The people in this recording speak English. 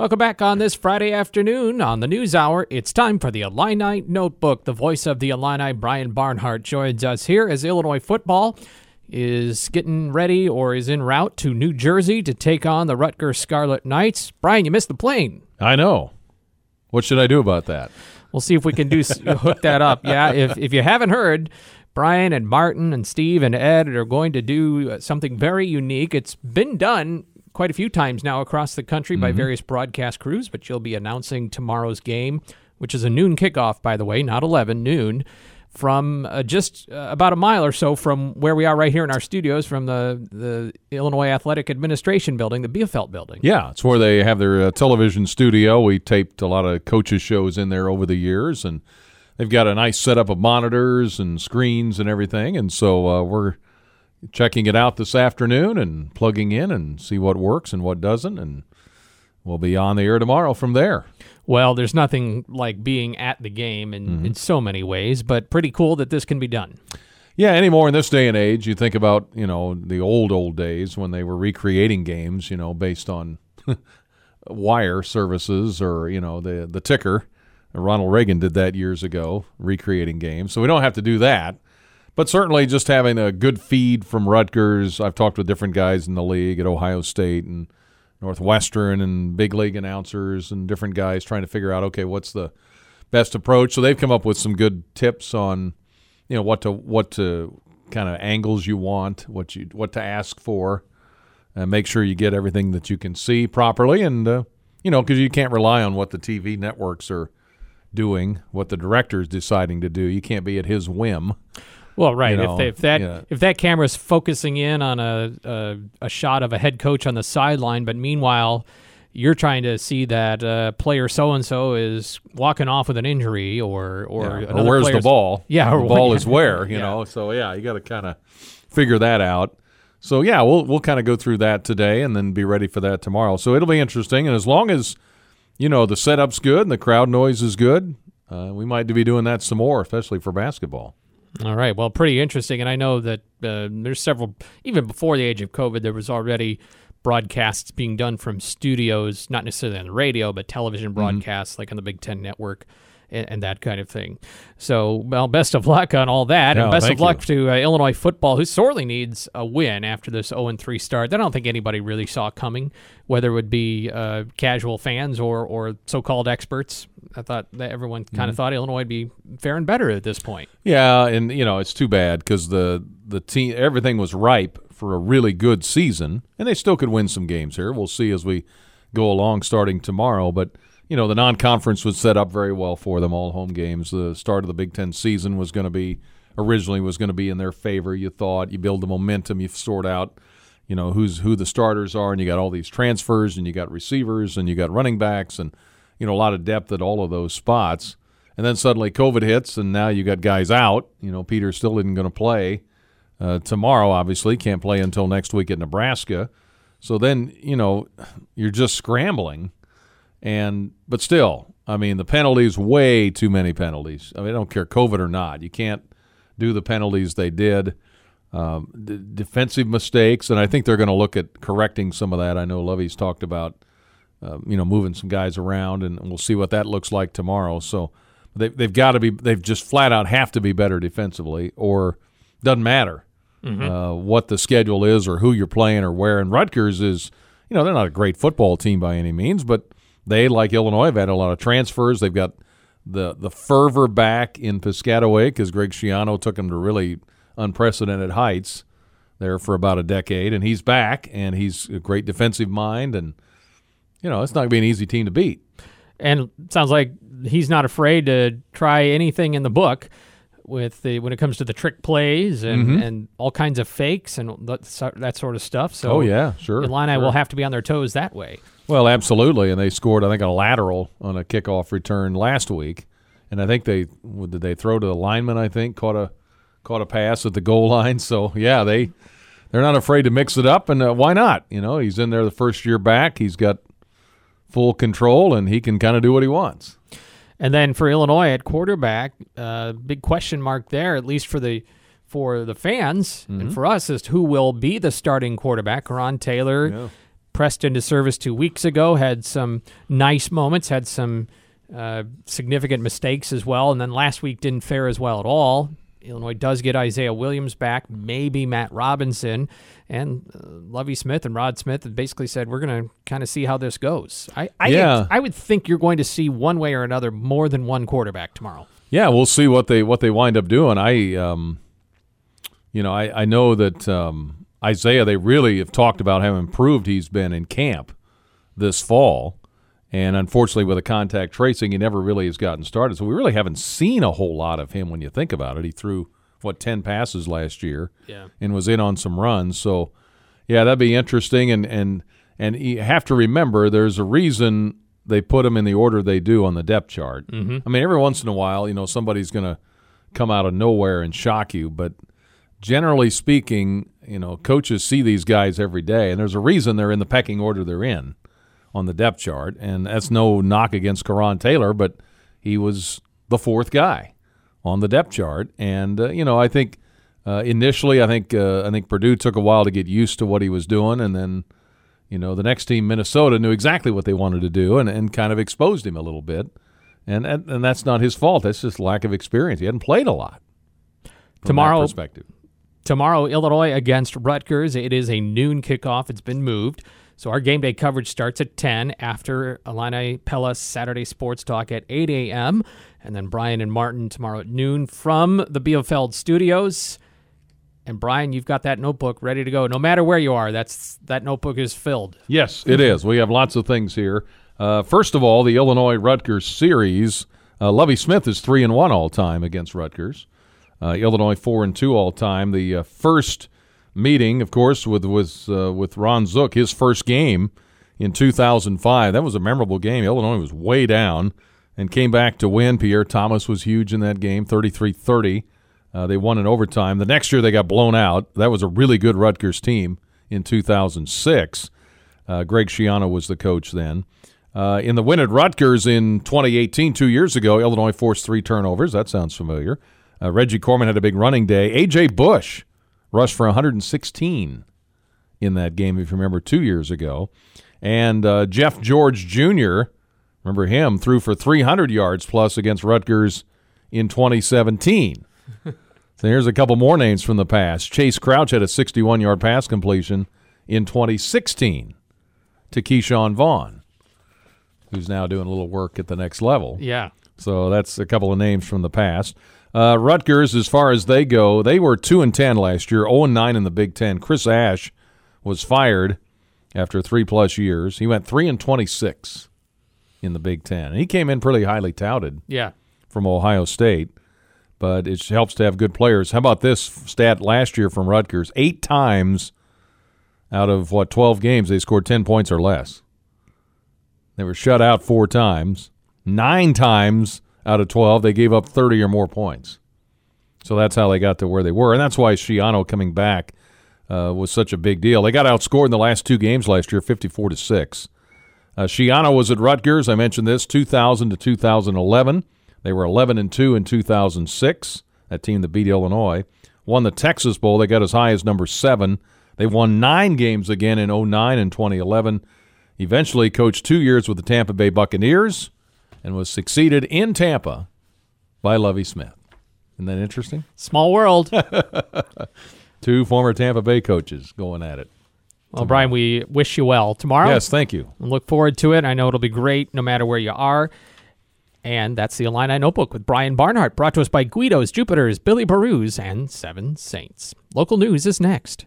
Welcome back on this Friday afternoon on the News Hour. It's time for the Illini Notebook. The voice of the Illini, Brian Barnhart, joins us here as Illinois football is getting ready or is en route to New Jersey to take on the Rutgers Scarlet Knights. Brian, you missed the plane. I know. What should I do about that? We'll see if we can do hook that up. Yeah, if if you haven't heard, Brian and Martin and Steve and Ed are going to do uh, something very unique. It's been done quite a few times now across the country mm-hmm. by various broadcast crews, but you'll be announcing tomorrow's game, which is a noon kickoff, by the way, not 11, noon, from uh, just uh, about a mile or so from where we are right here in our studios from the, the Illinois Athletic Administration building, the Bielfeldt building. Yeah, it's where they have their uh, television studio. We taped a lot of coaches' shows in there over the years, and they've got a nice setup of monitors and screens and everything. And so uh, we're – checking it out this afternoon and plugging in and see what works and what doesn't, and we'll be on the air tomorrow from there. Well, there's nothing like being at the game in, mm-hmm. in so many ways, but pretty cool that this can be done. Yeah, anymore in this day and age, you think about you know the old old days when they were recreating games, you know, based on wire services or you know the the ticker. Ronald Reagan did that years ago, recreating games. So we don't have to do that. But certainly, just having a good feed from Rutgers. I've talked with different guys in the league at Ohio State and Northwestern and big league announcers and different guys trying to figure out okay, what's the best approach. So they've come up with some good tips on you know what to what to kind of angles you want, what you what to ask for, and make sure you get everything that you can see properly. And uh, you know because you can't rely on what the TV networks are doing, what the director is deciding to do. You can't be at his whim. Well, right. You know, if, they, if, that yeah. if that camera's focusing in on a, a, a shot of a head coach on the sideline, but meanwhile you're trying to see that uh, player so and so is walking off with an injury, or or, yeah. or where's the ball? Yeah, the ball is where you yeah. know. So yeah, you got to kind of figure that out. So yeah, we'll we'll kind of go through that today, and then be ready for that tomorrow. So it'll be interesting, and as long as you know the setup's good and the crowd noise is good, uh, we might be doing that some more, especially for basketball. All right. Well, pretty interesting. And I know that uh, there's several, even before the age of COVID, there was already broadcasts being done from studios, not necessarily on the radio, but television mm-hmm. broadcasts mm-hmm. like on the Big Ten Network and, and, that kind of thing. So, well, best of luck on all that, and best of luck you. to uh, Illinois football, who sorely needs a win after this 0 3 start. I don't think anybody really saw coming, whether it would be uh, casual fans or or so called experts. I thought that everyone kind of mm-hmm. thought Illinois would be faring better at this point. Yeah, and you know it's too bad because the the team everything was ripe for a really good season, and they still could win some games here. We'll see as we go along starting tomorrow, but you know, the non-conference was set up very well for them. All home games. The start of the Big Ten season was going to be originally was going to be in their favor. You thought you build the momentum, you sort out, you know, who's who the starters are, and you got all these transfers, and you got receivers, and you got running backs, and you know a lot of depth at all of those spots. And then suddenly COVID hits, and now you got guys out. You know, Peters still isn't going to play uh, tomorrow. Obviously, can't play until next week at Nebraska. So then, you know, you're just scrambling and but still, I mean, the penalties way too many penalties. I mean, I don't care COVID or not. You can't do the penalties they did. Um, d- defensive mistakes, and I think they're going to look at correcting some of that. I know Lovie's talked about, uh, you know, moving some guys around, and we'll see what that looks like tomorrow. So they, they've got to be, they've just flat out have to be better defensively, or doesn't matter mm-hmm. uh, what the schedule is or who you're playing or where. And Rutgers is, you know, they're not a great football team by any means, but they, like Illinois, have had a lot of transfers. They've got the the fervor back in Piscataway because Greg Schiano took them to really unprecedented heights there for about a decade, and he's back, and he's a great defensive mind, and you know it's not going to be an easy team to beat. And sounds like he's not afraid to try anything in the book with the when it comes to the trick plays and, mm-hmm. and all kinds of fakes and that, that sort of stuff. So, oh yeah, sure. Illini sure. will have to be on their toes that way. Well, absolutely, and they scored I think a lateral on a kickoff return last week, and I think they did they throw to the lineman. I think caught a caught a pass at the goal line. So yeah, they they're not afraid to mix it up, and uh, why not? You know, he's in there the first year back. He's got full control, and he can kind of do what he wants. And then for Illinois at quarterback, uh, big question mark there, at least for the for the fans mm-hmm. and for us, is who will be the starting quarterback. Coran Taylor. Yeah pressed into service two weeks ago, had some nice moments, had some uh, significant mistakes as well, and then last week didn't fare as well at all. Illinois does get Isaiah Williams back, maybe Matt Robinson, and uh, Lovie Smith and Rod Smith have basically said we're going to kind of see how this goes. I I, Yeah. I would think you're going to see one way or another more than one quarterback tomorrow. Yeah, we'll see what they what they wind up doing. I, um, you know, I, I know that um, Isaiah. They really have talked about how improved he's been in camp this fall, and unfortunately, with the contact tracing, he never really has gotten started. So we really haven't seen a whole lot of him when you think about it. He threw what ten passes last year, Yeah. and was in on some runs. So yeah, that'd be interesting. And and and you have to remember, there's a reason they put them in the order they do on the depth chart. Mm-hmm. I mean, every once in a while, you know, somebody's going to come out of nowhere and shock you, but generally speaking, you know, coaches see these guys every day, and there's a reason they're in the pecking order they're in on the depth chart. And that's no knock against Coran Taylor, but he was the fourth guy on the depth chart. And uh, you know, I think uh, initially, I think uh, I think Purdue took a while to get used to what he was doing, and then you know the next team, Minnesota, knew exactly what they wanted to do, and, and kind of exposed him a little bit. And, and and that's not his fault. That's just lack of experience. He hadn't played a lot. Tomorrow- perspective. Tomorrow, Illinois against Rutgers. It is a noon kickoff. It's been moved. So our game day coverage starts at 10 after Illini Pella Saturday Sports Talk at 8 a.m. And then Brian and Martin tomorrow at noon from the Bielfeldt studios. And Brian, you've got that notebook ready to go. No matter where you are, that's that notebook is filled. Yes, it is. We have lots of things here. Uh, first of all, the Illinois Rutgers series. Uh, Lovie Smith is three and one all time against Rutgers. Uh, Illinois four and two all time. The uh, first meeting, of course, with with uh, with Ron Zook, his first game in 2005. That was a memorable game. Illinois was way down and came back to win. Pierre Thomas was huge in that game, 33-30. Uh, they won in overtime. The next year they got blown out. That was a really good Rutgers team in 2006. Uh, Greg Schiano was the coach then. Uh, in the win at Rutgers in 2018, two years ago, Illinois forced three turnovers. That sounds familiar. Uh, Reggie Corbin had a big running day. A.J. Bush rushed for 116 in that game, if you remember, two years ago. And uh, Jeff George Jr., remember him, threw for 300 yards plus against Rutgers in 2017. so here's a couple more names from the past. Chayce Crouch had a 61 yard pass completion in 2016 to Ke'Shawn Vaughn, who's now doing a little work at the next level. Yeah. So that's a couple of names from the past. Uh, Rutgers, as far as they go, they were two and ten last year, zero and nine in the Big Ten. Chris Ash was fired after three plus years. He went three and twenty six in the Big Ten. He came in pretty highly touted Yeah. from Ohio State, but it helps to have good players. How about this stat last year from Rutgers? Eight times out of what twelve games they scored ten points or less. They were shut out four times. Nine times out of 12, they gave up 30 or more points. So that's how they got to where they were. And that's why Schiano coming back uh, was such a big deal. They got outscored in the last two games last year, 54 to 6. Uh, Schiano was at Rutgers. I mentioned this 2000 to 2011. They were 11 and 2 in 2006. That team that beat Illinois won the Texas Bowl. They got as high as number seven. They won nine games again in 09 and 2011. Eventually coached two years with the Tampa Bay Buccaneers and was succeeded in Tampa by Lovie Smith. Isn't that interesting? Small world. Two former Tampa Bay coaches going at it. well, Brian, we wish you well tomorrow. Yes, thank you. and look forward to it. I know it'll be great no matter where you are. And that's the Illini Notebook with Brian Barnhart, brought to us by Guido's, Jupiter's, Billy Baroo's, and Seven Saints. Local news is next.